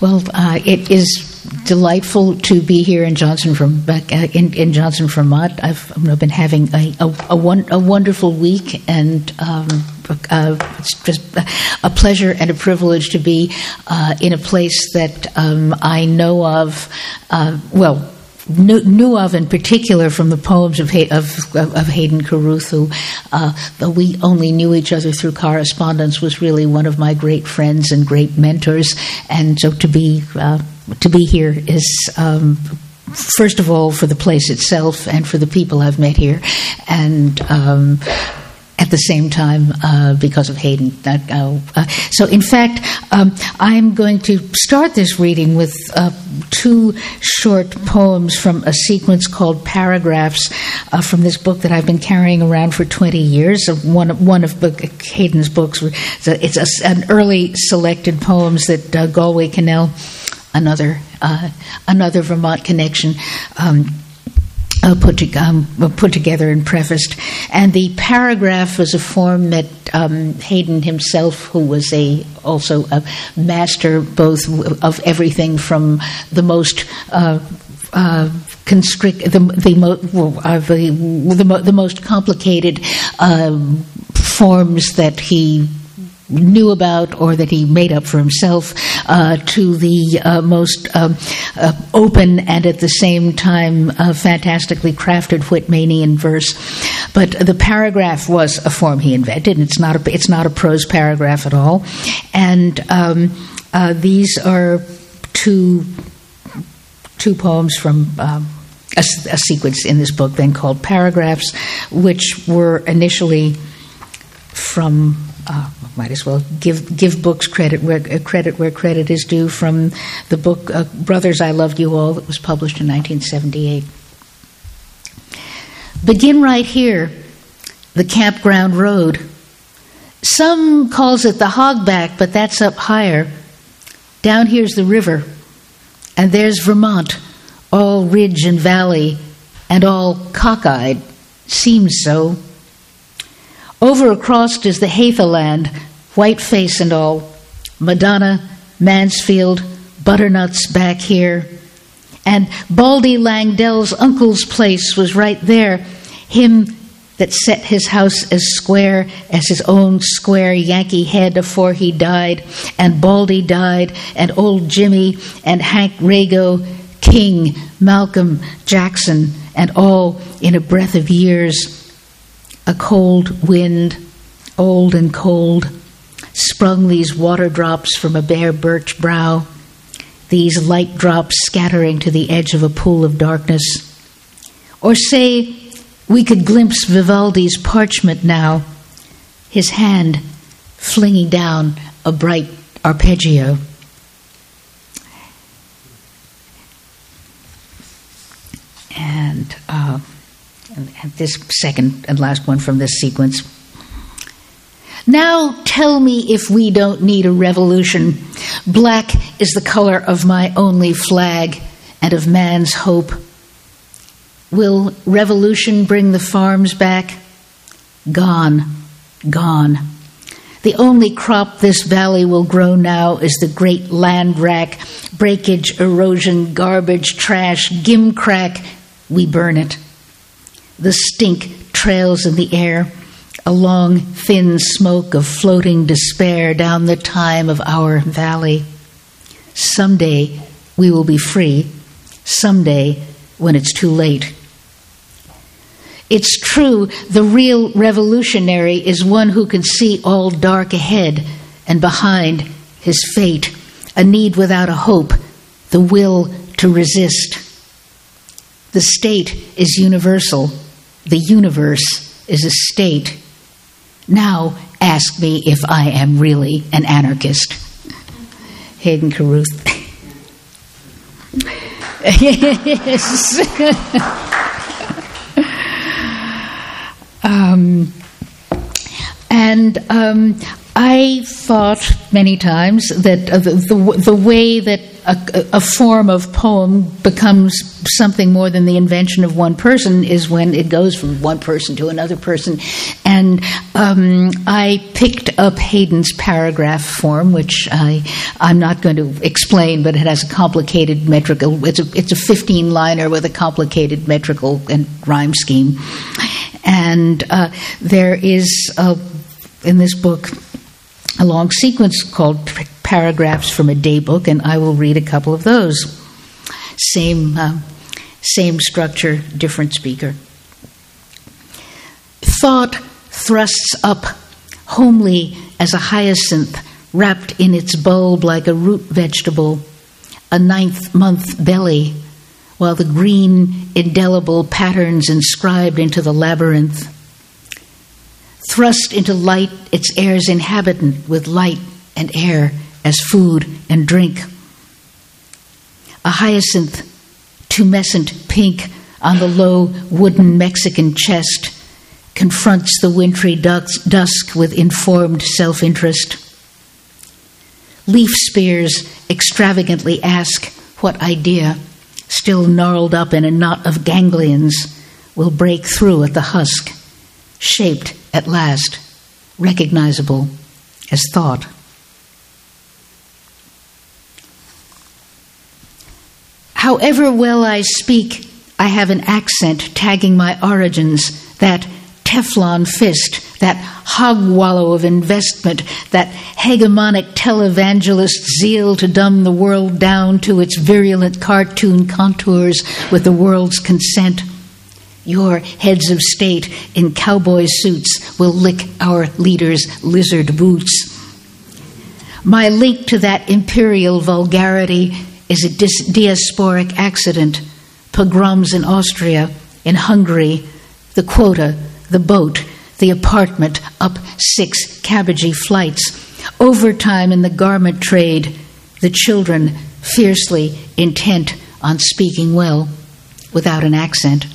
Well, uh, it is delightful to be here in Johnson, from uh, in, in Johnson, Vermont. I've, I've been having a a, a, a wonderful week, and um, uh, it's just a pleasure and a privilege to be uh, in a place that um, I know of. Uh, well knew, knew, of in particular from the poems of, of, of Hayden Carruth, who, though we only knew each other through correspondence, was really one of my great friends and great mentors. And so to be uh, to be here is. Um, first of all, for the place itself and for the people I've met here, and um, at the same time uh, because of Hayden. Uh, uh, so, in fact, um, I'm going to start this reading with uh, two short poems from a sequence called Paragraphs uh, from this book that I've been carrying around for 20 years. One, one of Hayden's books. It's, a, an early selected poems that uh, Galway Kinnell, another another Vermont connection. Um, uh, put, to, um, put together and prefaced. And the paragraph was a form that um, Hayden himself, who was a also a master both of everything from the most uh, uh, constrict the the, uh, the, the, the, most complicated um, forms that he knew about or that he made up for himself uh, to the uh, most uh, uh open and at the same time uh, fantastically crafted Whitmanian verse. But the paragraph was a form he invented. It's not a, it's not a prose paragraph at all. And um, uh, these are two, two poems from. Um, a, a sequence in this book, then called Paragraphs, which were initially from uh, might as well give give books credit where uh, credit where credit is due from the book uh, Brothers I Loved You All that was published in 1978. Begin right here, the campground road. Some calls it the hogback, but that's up higher. Down here's the river, and there's Vermont, all ridge and valley, and all cockeyed. Seems so. Over across is the Hathaland, white face and all. Madonna, Mansfield, Butternuts back here. And Baldy Langdell's uncle's place was right there. Him that set his house as square as his own square Yankee head afore he died. And Baldy died, and old Jimmy, and Hank Rago, King, Malcolm, Jackson, and all in a breath of years a cold wind, old and cold, sprung these water drops from a bare birch brow, these light drops scattering to the edge of a pool of darkness. Or say, we could glimpse Vivaldi's parchment now, his hand flinging down a bright arpeggio. And uh, and this second and last one from this sequence. Now tell me if we don't need a revolution. Black is the color of my only flag and of man's hope. Will revolution bring the farms back? Gone, gone. The only crop this valley will grow now is the great land rack, breakage, erosion, garbage, trash, gimcrack. We burn it. The stink trails in the air, a long, thin smoke of floating despair down the time of our valley. Someday we will be free, someday when it's too late. It's true, the real revolutionary is one who can see all dark ahead and behind his fate, a need without a hope, the will to resist. The state is universal the universe is a state. Now ask me if I am really an anarchist. Hayden Carruth. yes. um, and um, I thought many times that uh, the, the, the way that a, a, form of poem becomes something more than the invention of one person is when it goes from one person to another person. And um, I picked up Hayden's paragraph form, which I, I'm not going to explain, but it has a complicated metrical, it's a, it's a 15 liner with a complicated metrical and rhyme scheme. And uh, there is, a, in this book, a long sequence called Paragraphs from a Daybook, and I will read a couple of those. Same, uh, same structure, different speaker. Thought thrusts up, homely as a hyacinth wrapped in its bulb like a root vegetable, a ninth month belly, while the green, indelible patterns inscribed into the labyrinth thrust into light its air's inhabitant with light and air as food and drink. A hyacinth, tumescent pink on the low wooden Mexican chest, confronts the wintry dusk with informed self interest. Leaf spears extravagantly ask what idea, still gnarled up in a knot of ganglions, will break through at the husk, shaped at last recognizable as thought. However well I speak, I have an accent tagging my origins, that Teflon fist, that hog wallow of investment, that hegemonic televangelist zeal to dumb the world down to its virulent cartoon contours with the world's consent. Your heads of state in cowboy suits will lick our leaders' lizard boots. My link to that imperial vulgarity is a dis- diasporic accident. Pogroms in Austria, in Hungary, the quota, the boat, the apartment, up six cabbagey flights, overtime in the garment trade, the children fiercely intent on speaking well without an accent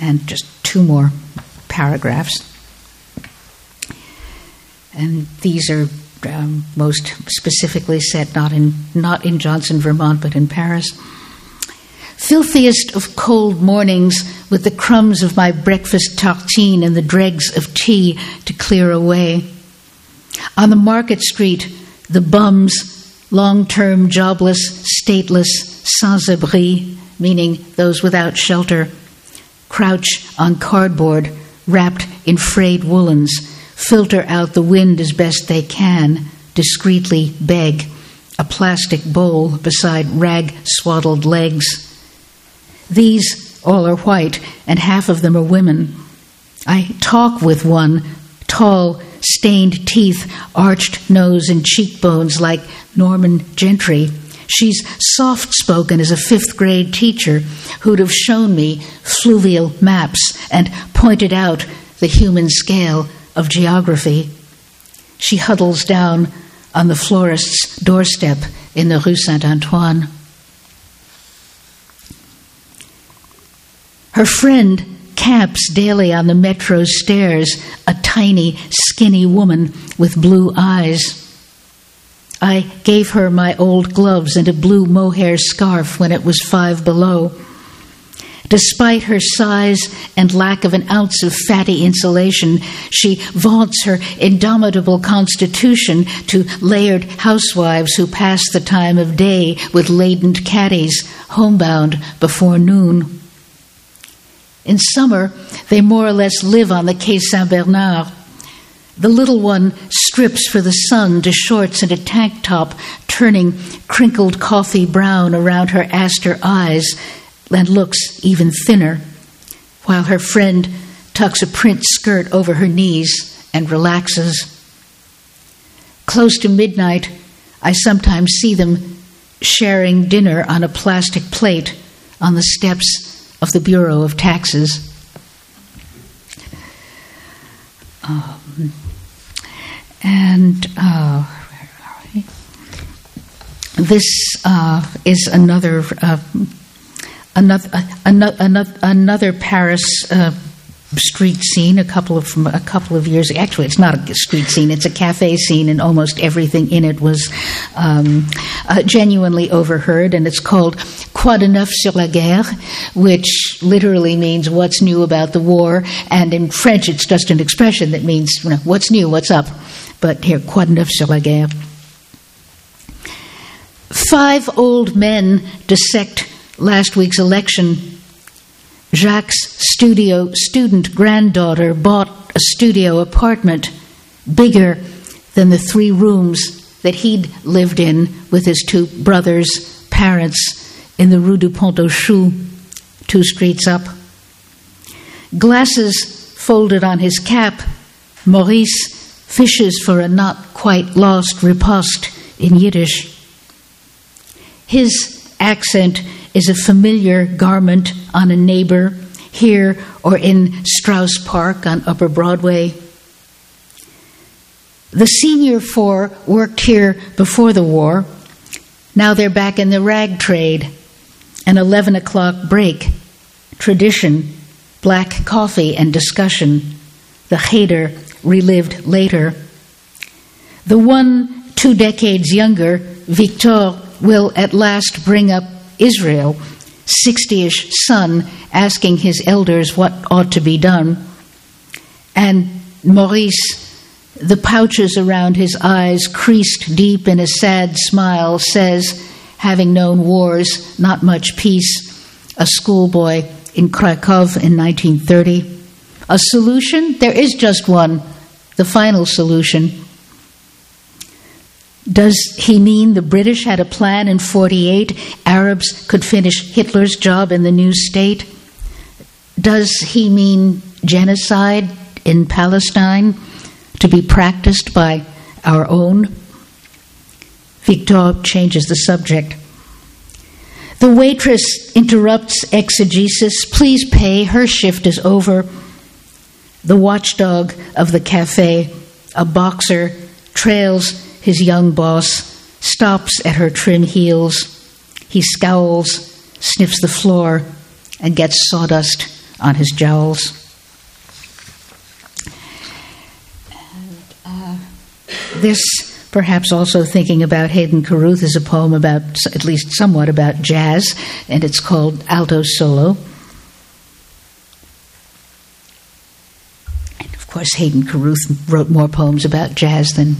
and just two more paragraphs. And these are um, most specifically set not in not in Johnson, Vermont, but in Paris. Filthiest of cold mornings, with the crumbs of my breakfast tartine and the dregs of tea to clear away. On the market street, the bums, long term jobless, stateless, sans abri, meaning those without shelter, crouch on cardboard wrapped in frayed woolens, filter out the wind as best they can, discreetly beg, a plastic bowl beside rag swaddled legs. These all are white, and half of them are women. I talk with one, tall, stained teeth, arched nose, and cheekbones like Norman Gentry She's soft spoken as a fifth grade teacher who'd have shown me fluvial maps and pointed out the human scale of geography. She huddles down on the florist's doorstep in the Rue Saint Antoine. Her friend camps daily on the metro stairs, a tiny, skinny woman with blue eyes. I gave her my old gloves and a blue mohair scarf when it was five below. Despite her size and lack of an ounce of fatty insulation, she vaunts her indomitable constitution to layered housewives who pass the time of day with laden caddies, homebound before noon. In summer, they more or less live on the Quai Saint Bernard the little one strips for the sun to shorts and a tank top, turning crinkled coffee brown around her aster eyes and looks even thinner, while her friend tucks a print skirt over her knees and relaxes. Close to midnight, I sometimes see them sharing dinner on a plastic plate on the steps of the Bureau of Taxes. Um, and uh, this uh, is another uh, another, another another Paris uh, street scene a couple of a couple of years. Actually, it's not a street scene; it's a cafe scene, and almost everything in it was um, uh, genuinely overheard. And it's called "Quoi de neuf sur la guerre," which literally means "What's new about the war," and in French, it's just an expression that means you know, "What's new? What's up?" But here, "Quoi de neuf sur la guerre." Five old men dissect last week's election Jacques' studio student granddaughter bought a studio apartment bigger than the three rooms that he'd lived in with his two brothers' parents in the Rue du Pont aux Choux, two streets up. Glasses folded on his cap, Maurice fishes for a not quite lost riposte in Yiddish. His accent is a familiar garment on a neighbor here or in Straus Park on Upper Broadway. The senior four worked here before the war. Now they're back in the rag trade. An 11 o'clock break. Tradition, black coffee and discussion. The cheder relived later. The one two decades younger, Victor, will at last bring up Israel, 60 ish son, asking his elders what ought to be done. And Maurice, the pouches around his eyes creased deep in a sad smile, says, having known wars, not much peace, a schoolboy in Krakow in 1930. A solution? There is just one, the final solution does he mean the British had a plan in 48 Arabs could finish Hitler's job in the new state? Does he mean genocide in Palestine to be practiced by our own? Victor changes the subject. The waitress interrupts exegesis. Please pay, her shift is over. The watchdog of the cafe, a boxer, trails his young boss, stops at her trim heels. He scowls, sniffs the floor, and gets sawdust on his jowls. And, uh, this, perhaps also thinking about Hayden Carruth, is a poem about, at least somewhat about jazz, and it's called Alto Solo. And of course, Hayden Carruth wrote more poems about jazz than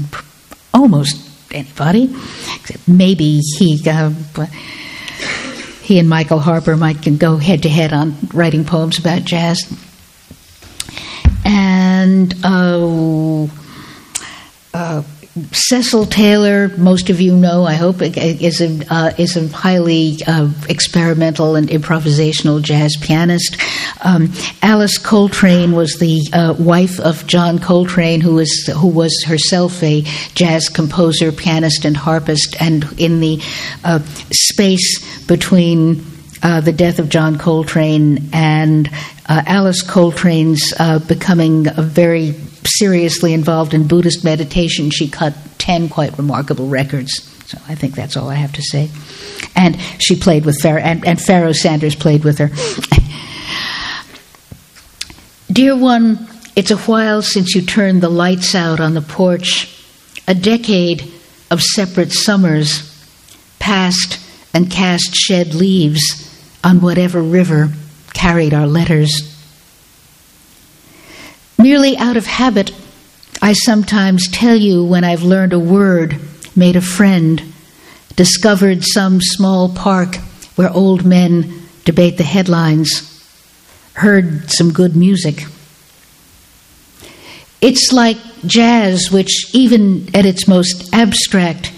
almost anybody. except Maybe he uh, he and Michael Harper might go head to head on writing poems about jazz. And uh, uh, Cecil Taylor, most of you know, I hope, is a uh, is a highly uh, experimental and improvisational jazz pianist. Um, Alice Coltrane was the uh, wife of John Coltrane, who was who was herself a jazz composer, pianist, and harpist. And in the uh, space between uh, the death of John Coltrane and uh, Alice Coltrane's becoming a very seriously involved in Buddhist meditation. She cut 10 quite remarkable records. So I think that's all I have to say. And she played with Pharoah, and, and Pharoah Sanders played with her. Dear one, it's a while since you turned the lights out on the porch. A decade of separate summers passed and cast shed leaves on whatever river carried our letters. Merely out of habit, I sometimes tell you when I've learned a word, made a friend, discovered some small park where old men debate the headlines, heard some good music. It's like jazz, which, even at its most abstract,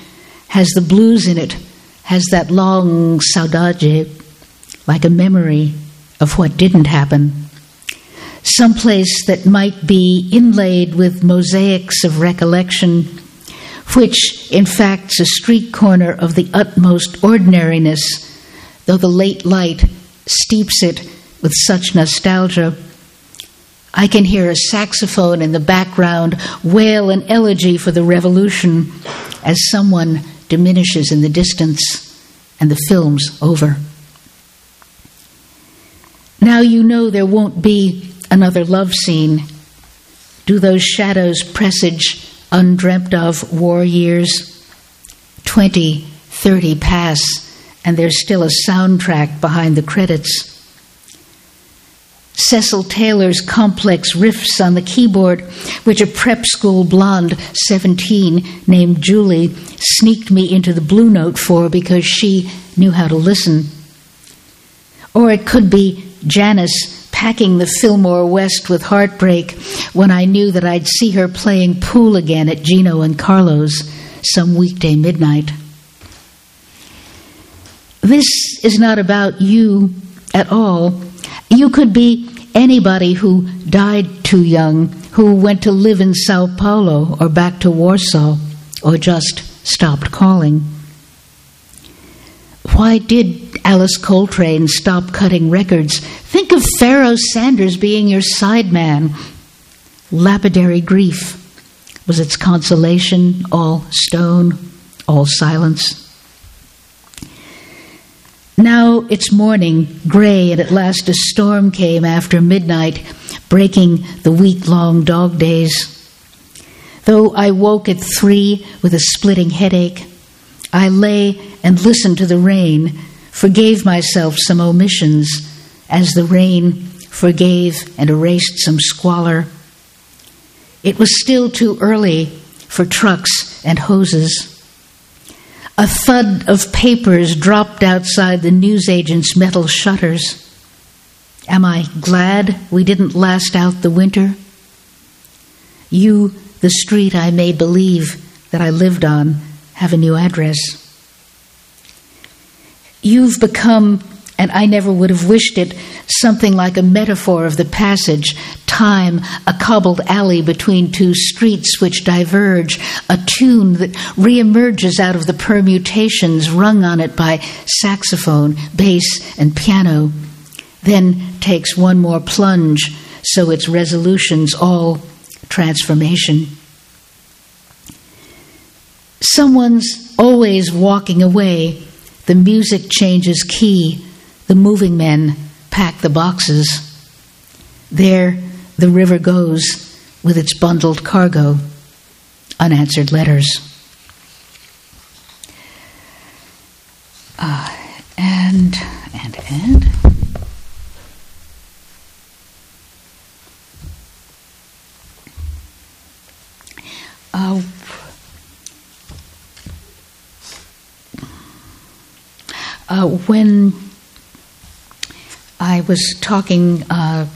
has the blues in it, has that long saudade, like a memory of what didn't happen someplace that might be inlaid with mosaics of recollection, which, in fact's a street corner of the utmost ordinariness, though the late light steeps it with such nostalgia. I can hear a saxophone in the background wail an elegy for the revolution as someone diminishes in the distance and the film's over. Now you know there won't be another love scene? Do those shadows presage undreamt of war years? Twenty, thirty pass, and there's still a soundtrack behind the credits. Cecil Taylor's complex riffs on the keyboard, which a prep school blonde, 17, named Julie, sneaked me into the Blue Note for because she knew how to listen. Or it could be Janis packing the Fillmore West with heartbreak when I knew that I'd see her playing pool again at Gino and Carlo's some weekday midnight. This is not about you at all. You could be anybody who died too young, who went to live in Sao Paulo or back to Warsaw, or just stopped calling. Why did Alice Coltrane stop cutting records? Think of Pharoah Sanders being your sideman. Lapidary grief. Was its consolation all stone, all silence? Now it's morning, gray, and at last a storm came after midnight, breaking the week long dog days. Though I woke at three with a splitting headache, I lay and listened to the rain, forgave myself some omissions, as the rain forgave and erased some squalor. It was still too early for trucks and hoses. A thud of papers dropped outside the newsagent's metal shutters. Am I glad we didn't last out the winter? You, the street I made believe that I lived on, have a new address. You've become, and I never would have wished it, something like a metaphor of the passage time, a cobbled alley between two streets which diverge, a tune that reemerges out of the permutations rung on it by saxophone, bass, and piano, then takes one more plunge, so its resolutions all transformation. Someone's always walking away. The music changes key. The moving men pack the boxes. There, the river goes with its bundled cargo, unanswered letters. Uh, and, and, and. Uh, uh, when I was talking uh,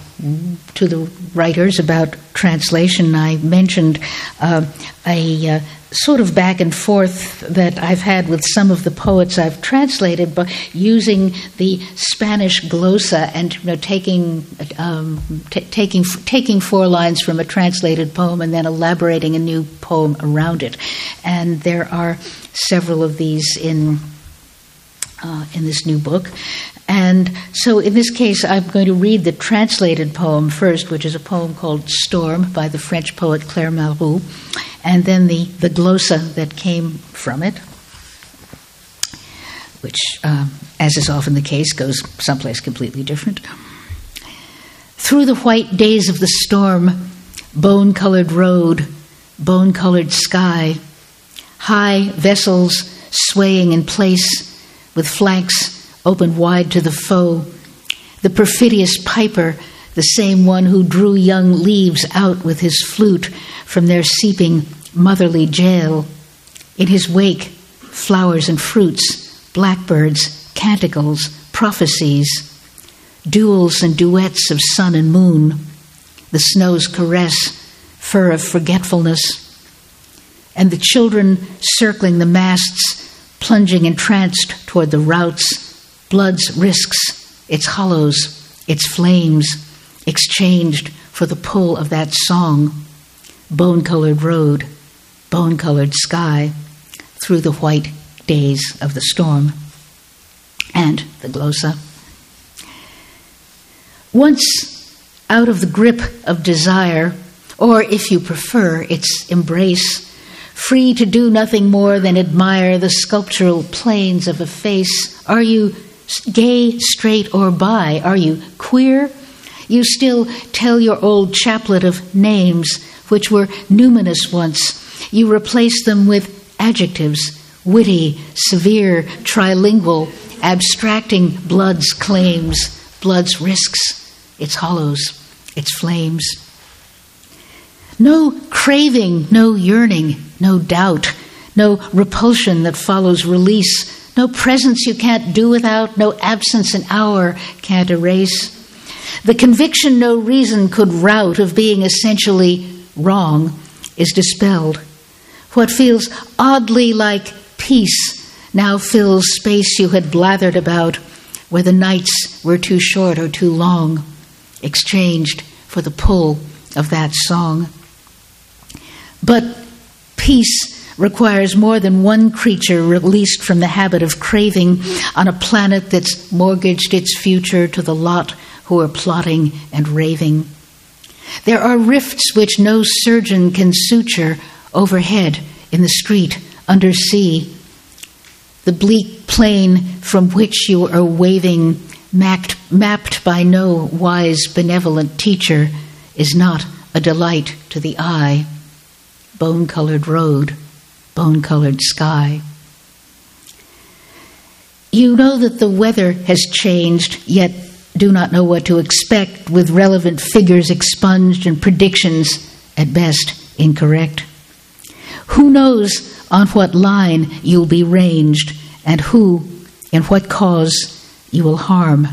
to the writers about translation, I mentioned uh, a uh, sort of back and forth that I've had with some of the poets I've translated, but using the Spanish glosa and you know, taking um, t- taking taking four lines from a translated poem and then elaborating a new poem around it. And there are several of these in. Uh, in this new book. And so in this case, I'm going to read the translated poem first, which is a poem called Storm by the French poet Claire Malroux, and then the, the glosa that came from it, which, um, as is often the case, goes someplace completely different. Through the white days of the storm, bone colored road, bone colored sky, high vessels swaying in place with flanks open wide to the foe. The perfidious piper, the same one who drew young leaves out with his flute from their seeping motherly jail. In his wake, flowers and fruits, blackbirds, canticles, prophecies, duels and duets of sun and moon, the snow's caress, fur of forgetfulness, and the children circling the masts, plunging entranced toward the routes Blood's risks, its hollows, its flames, exchanged for the pull of that song bone colored road, bone colored sky, through the white days of the storm. And the glosa. Once out of the grip of desire, or if you prefer, its embrace, free to do nothing more than admire the sculptural planes of a face, are you gay, straight, or bi? Are you queer? You still tell your old chaplet of names, which were numinous once. You replace them with adjectives witty, severe, trilingual, abstracting blood's claims, blood's risks, its hollows, its flames. No craving, no yearning, no doubt, no repulsion that follows release, no presence you can't do without, no absence an hour can't erase. The conviction no reason could rout of being essentially wrong is dispelled. What feels oddly like peace now fills space you had blathered about, where the nights were too short or too long, exchanged for the pull of that song. But peace requires more than one creature released from the habit of craving on a planet that's mortgaged its future to the lot who are plotting and raving. There are rifts which no surgeon can suture overhead, in the street, under sea. The bleak plain from which you are waving, mapped, mapped by no wise, benevolent teacher, is not a delight to the eye. Bone colored road, bone colored sky. You know that the weather has changed, yet do not know what to expect, with relevant figures expunged and predictions, at best, incorrect. Who knows on what line you'll be ranged, and who, in what cause, you will harm?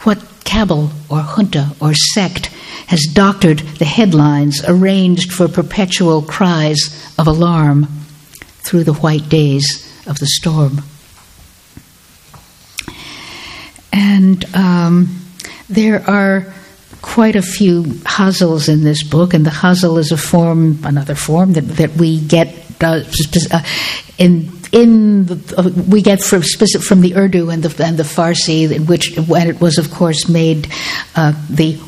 What cabal or junta or sect has doctored the headlines arranged for perpetual cries of alarm through the white days of the storm? And um, there are quite a few ghazals in this book, and the ghazal is a form, another form that, that we get uh, in in the, uh, we get from from the Urdu and the and the Farsi, in which when it was of course made uh, the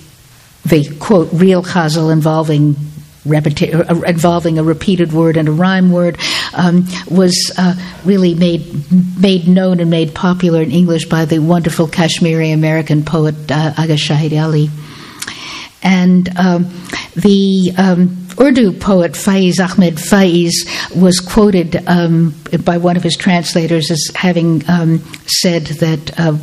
the quote real ghazal involving repeti- uh, involving a repeated word and a rhyme word, um, was uh, really made made known and made popular in English by the wonderful Kashmiri American poet uh, Agha Shahid Ali. And um, the um, Urdu poet Faiz Ahmed Faiz was quoted um, by one of his translators as having um, said that uh,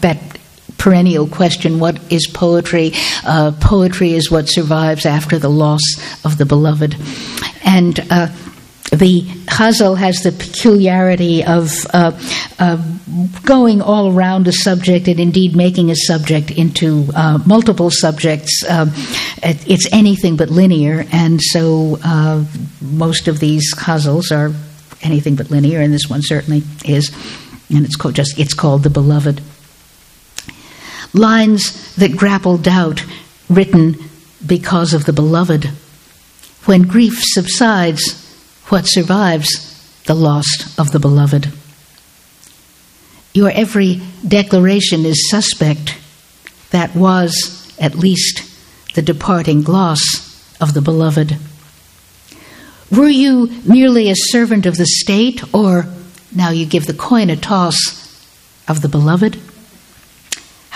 that perennial question what is poetry? Uh, poetry is what survives after the loss of the beloved. And uh, the Ghazal has the peculiarity of uh, going all around a subject and indeed making a subject into uh, multiple subjects. Um, it's anything but linear, and so uh, most of these Ghazals are anything but linear, and this one certainly is. And it's called just it's called the Beloved lines that grapple doubt, written because of the beloved. When grief subsides, what survives? The loss of the beloved. Your every declaration is suspect. That was, at least, the departing gloss of the beloved. Were you merely a servant of the state, or now you give the coin a toss of the beloved?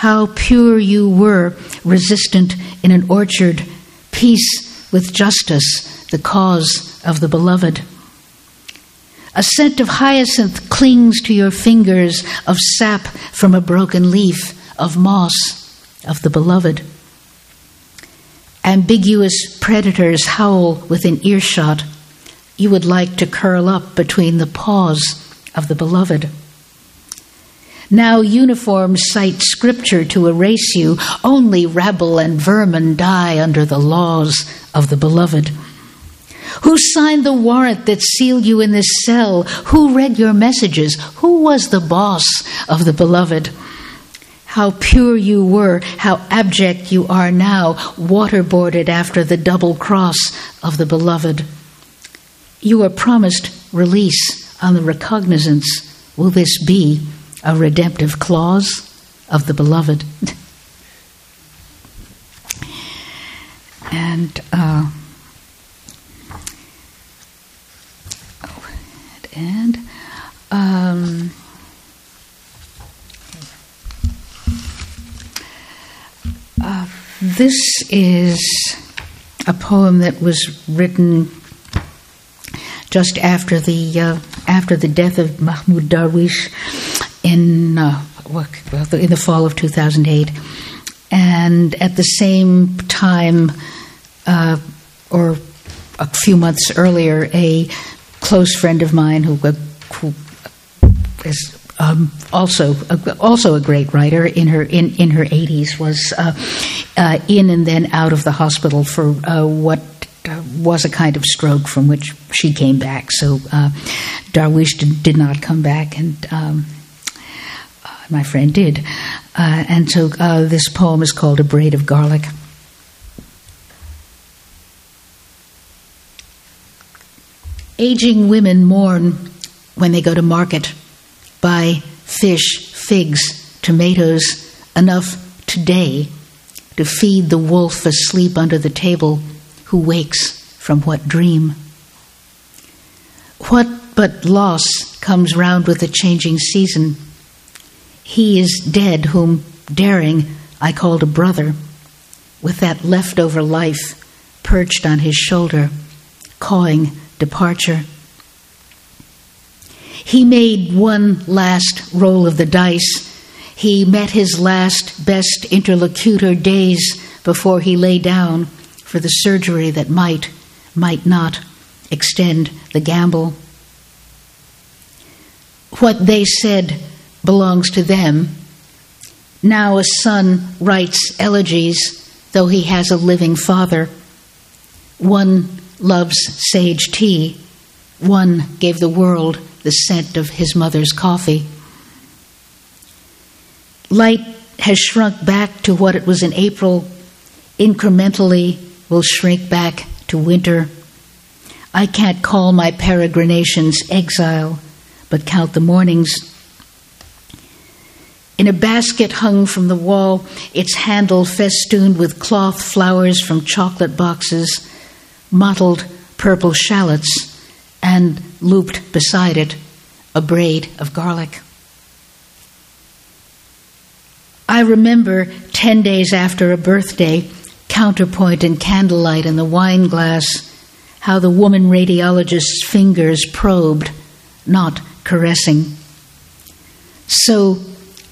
How pure you were, resistant in an orchard, peace with justice, the cause of the beloved. A scent of hyacinth clings to your fingers, of sap from a broken leaf, of moss, of the beloved. Ambiguous predators howl within earshot. You would like to curl up between the paws of the beloved. Now uniforms cite scripture to erase you. Only rabble and vermin die under the laws of the beloved. Who signed the warrant that sealed you in this cell? Who read your messages? Who was the boss of the beloved? How pure you were, how abject you are now, waterboarded after the double cross of the beloved. You are promised release on the recognizance. Will this be a redemptive clause of the beloved. and uh, and um, uh, this is a poem that was written just after the uh, after the death of Mahmoud Darwish in uh, in the fall of 2008, and at the same time, uh, or a few months earlier, a close friend of mine who, who is um, also also a great writer in her in, in her 80s was uh, uh, in and then out of the hospital for uh, what uh, was a kind of stroke from which she came back. So uh, Darwish did, did, not come back, and um, my friend did. Uh, and so uh, this poem is called "A Braid of Garlic." Aging women mourn when they go to market, buy fish, figs, tomatoes, enough today to feed the wolf asleep under the table who wakes from what dream? What but loss comes round with the changing season? He is dead whom, daring, I called a brother, with that leftover life perched on his shoulder, cawing departure. He made one last roll of the dice. He met his last best interlocutor days before he lay down for the surgery that might, might not extend the gamble. What they said belongs to them. Now a son writes elegies, though he has a living father. One loves sage tea, one gave the world the scent of his mother's coffee. Light has shrunk back to what it was in April, incrementally will shrink back to winter. I can't call my peregrinations exile, but count the mornings. In a basket hung from the wall, its handle festooned with cloth flowers from chocolate boxes, mottled purple shallots, and looped beside it a braid of garlic. I remember 10 days after a birthday counterpoint and candlelight in the wine glass, how the woman radiologist's fingers probed, not caressing. So,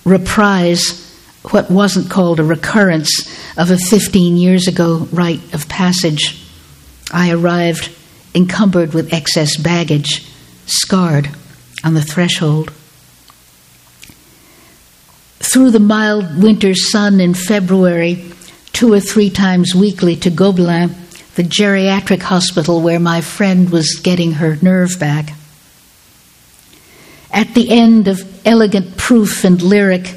reprise what wasn't called a recurrence of a 15 years ago rite of passage. I arrived encumbered with excess baggage, scarred on the threshold. Through the mild winter sun in February, two or three times weekly to Gobelin, the geriatric hospital where my friend was getting her nerve back. At the end of elegant proof and lyric,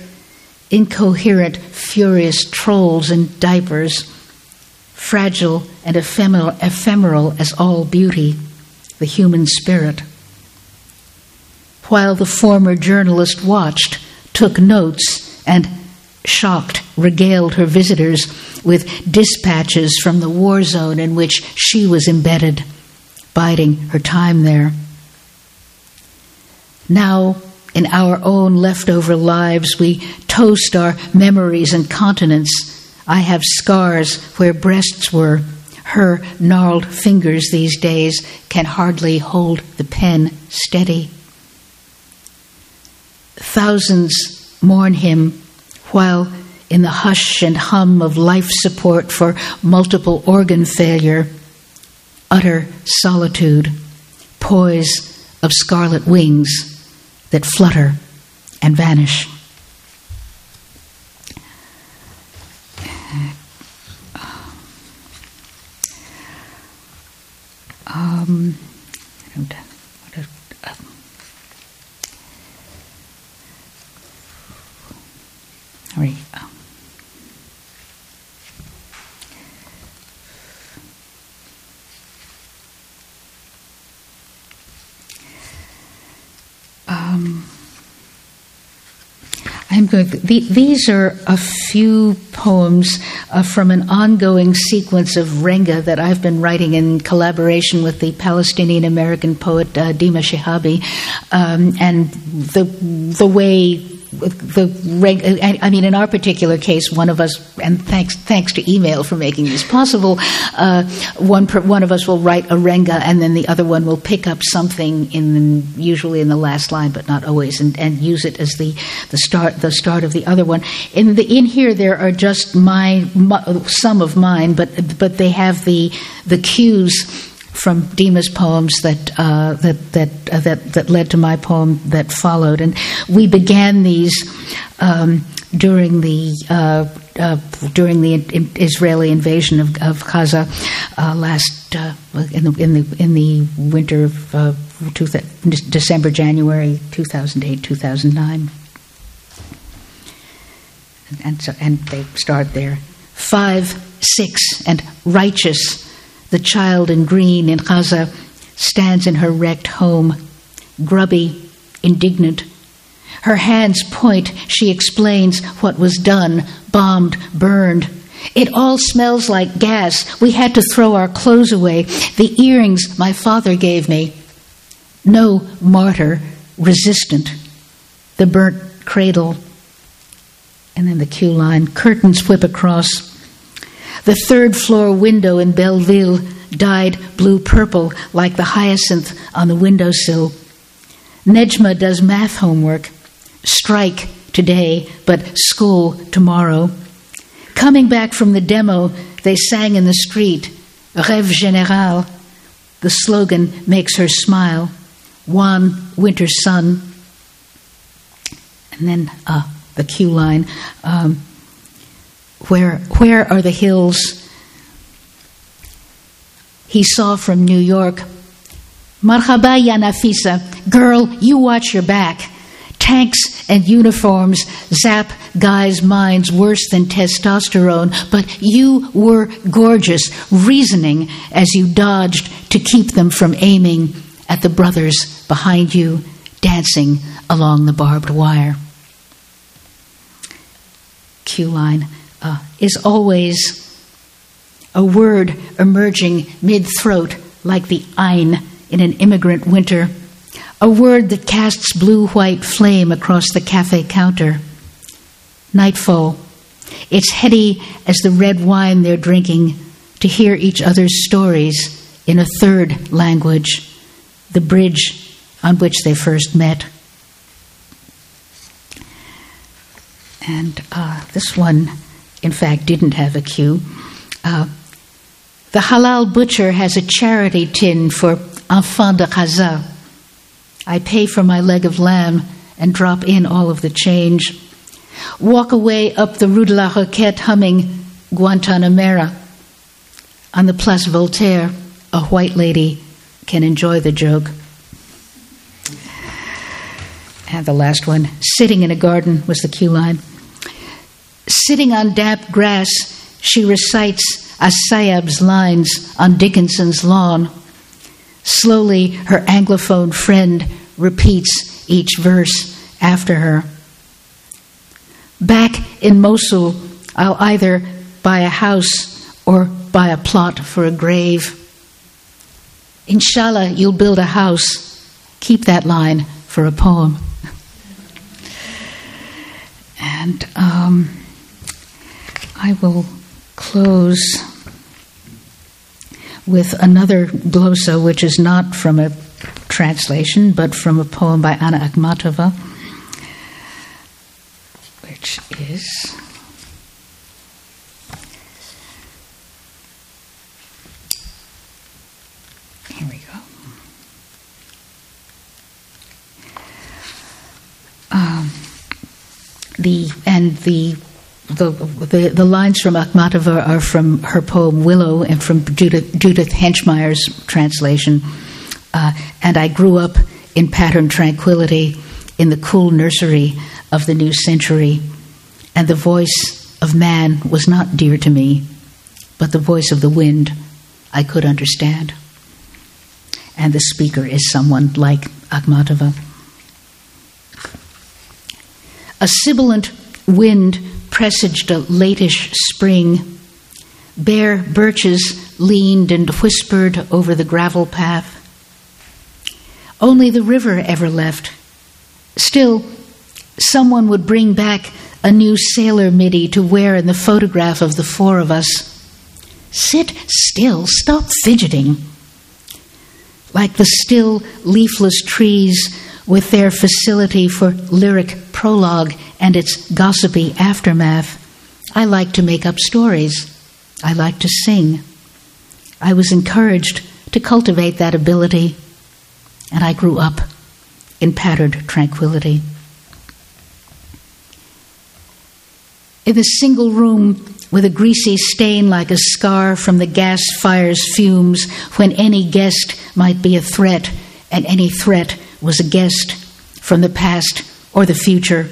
incoherent, furious trolls in diapers, fragile and ephemeral, ephemeral as all beauty, the human spirit. While the former journalist watched, took notes, and shocked, regaled her visitors with dispatches from the war zone in which she was embedded, biding her time there. Now, in our own leftover lives, we toast our memories and continents. I have scars where breasts were. Her gnarled fingers these days can hardly hold the pen steady. Thousands mourn him while in the hush and hum of life support for multiple organ failure, utter solitude, poise of scarlet wings that flutter and vanish. Um, Sorry. Um, I'm going. To, these are a few poems uh, from an ongoing sequence of renga that I've been writing in collaboration with the Palestinian American poet uh, Deema Shehabi, um, and the the way the I mean, in our particular case, one of us, and thanks thanks to email for making this possible, uh, one one of us will write a renga, and then the other one will pick up something in usually in the last line, but not always, and, and use it as the, the start the start of the other one. In the in here, there are just my, my some of mine, but but they have the the cues from Deema's poems that uh, that that uh, that that led to my poem that followed, and we began these um, during the. Uh, uh during the Israeli invasion of, of Gaza uh, last uh, in the in the in the winter of two, December January two thousand eight two thousand nine, and so and they start there five six and righteous the child in green in Gaza stands in her wrecked home, grubby, indignant. Her hands point, she explains what was done, bombed, burned. It all smells like gas. We had to throw our clothes away. The earrings my father gave me. No martyr, resistant. The burnt cradle. And then the cue line curtains whip across the third floor window in Belleville dyed blue purple like the hyacinth on the windowsill. Nejma does math homework. Strike today, but school tomorrow. Coming back from the demo, they sang in the street, Rêve Général. The slogan makes her smile. One winter sun. And then uh, the cue line. Um, where, where are the hills he saw from New York? Marhaba ya Nafisa, girl, you watch your back. Tanks and uniforms zap guys' minds worse than testosterone, but you were gorgeous, reasoning as you dodged to keep them from aiming at the brothers behind you, dancing along the barbed wire. Q line uh, is always a word emerging mid throat like the ein in an immigrant winter, a word that casts blue white flame across the cafe counter. Nightfall. It's heady as the red wine they're drinking to hear each other's stories in a third language, the bridge on which they first met. And uh, this one in fact, didn't have a cue. Uh, the halal butcher has a charity tin for enfant de Gaza. I pay for my leg of lamb and drop in all of the change. Walk away up the Rue de la Roquette humming Guantanamera. On the Place Voltaire, a white lady can enjoy the joke. And the last one, sitting in a garden, was the cue line. Sitting on damp grass, she recites Assayab's lines on Dickinson's lawn. Slowly, her Anglophone friend repeats each verse after her. Back in Mosul, I'll either buy a house or buy a plot for a grave. Inshallah, you'll build a house. Keep that line for a poem. And um, I will close with another glosa, which is not from a translation, but from a poem by Anna Akhmatova, which is. Here we go. Um, the and the the, the, the lines from Akhmatova are from her poem Willow and from Judith, Judith Hemschemeyer's translation. Uh, and I grew up in patterned tranquility in the cool nursery of the new century. And the voice of man was not dear to me, but the voice of the wind I could understand. And the speaker is someone like Akhmatova. A sibilant wind presaged a latish spring. Bare birches leaned and whispered over the gravel path. Only the river ever left. Still, someone would bring back a new sailor middy to wear in the photograph of the four of us. Sit still, stop fidgeting. Like the still, leafless trees with their facility for lyric prologue and its gossipy aftermath, I like to make up stories. I like to sing. I was encouraged to cultivate that ability, and I grew up in pattered tranquility. In the single room with a greasy stain like a scar from the gas fire's fumes, when any guest might be a threat, and any threat was a guest from the past or the future.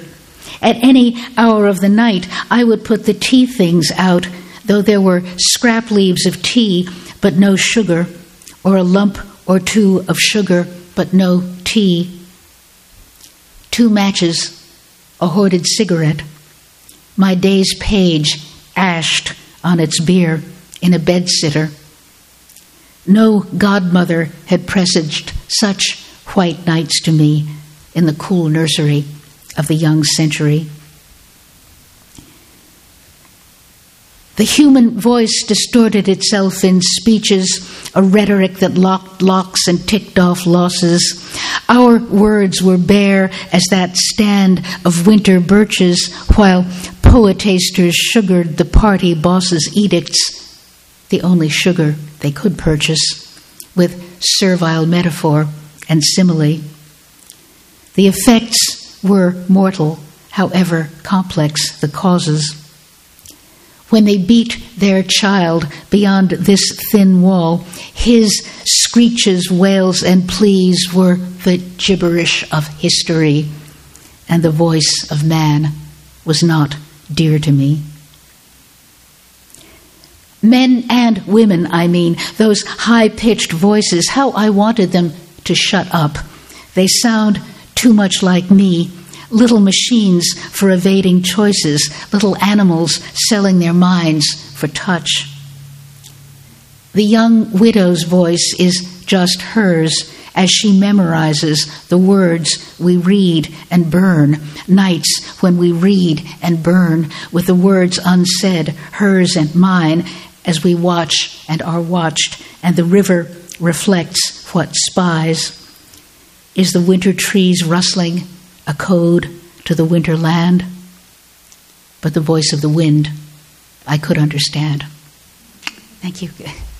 At any hour of the night, I would put the tea things out, though there were scrap leaves of tea but no sugar, or a lump or two of sugar but no tea. Two matches, a hoarded cigarette my day's page ashed on its bier in a bedsitter. No godmother had presaged such white nights to me in the cool nursery of the young century. The human voice distorted itself in speeches, a rhetoric that locked locks and ticked off losses. Our words were bare as that stand of winter birches, while poetasters sugared the party boss's edicts, the only sugar they could purchase, with servile metaphor and simile. The effects were mortal, however complex the causes. When they beat their child beyond this thin wall, his screeches, wails, and pleas were the gibberish of history, and the voice of man was not dear to me. Men and women, I mean, those high pitched voices, how I wanted them to shut up. They sound too much like me little machines for evading choices, little animals selling their minds for touch. The young widow's voice is just hers as she memorizes the words we read and burn, nights when we read and burn with the words unsaid, hers and mine, as we watch and are watched, and the river reflects what spies. Is the winter trees rustling a code to the winter land? But the voice of the wind I could understand. Thank you.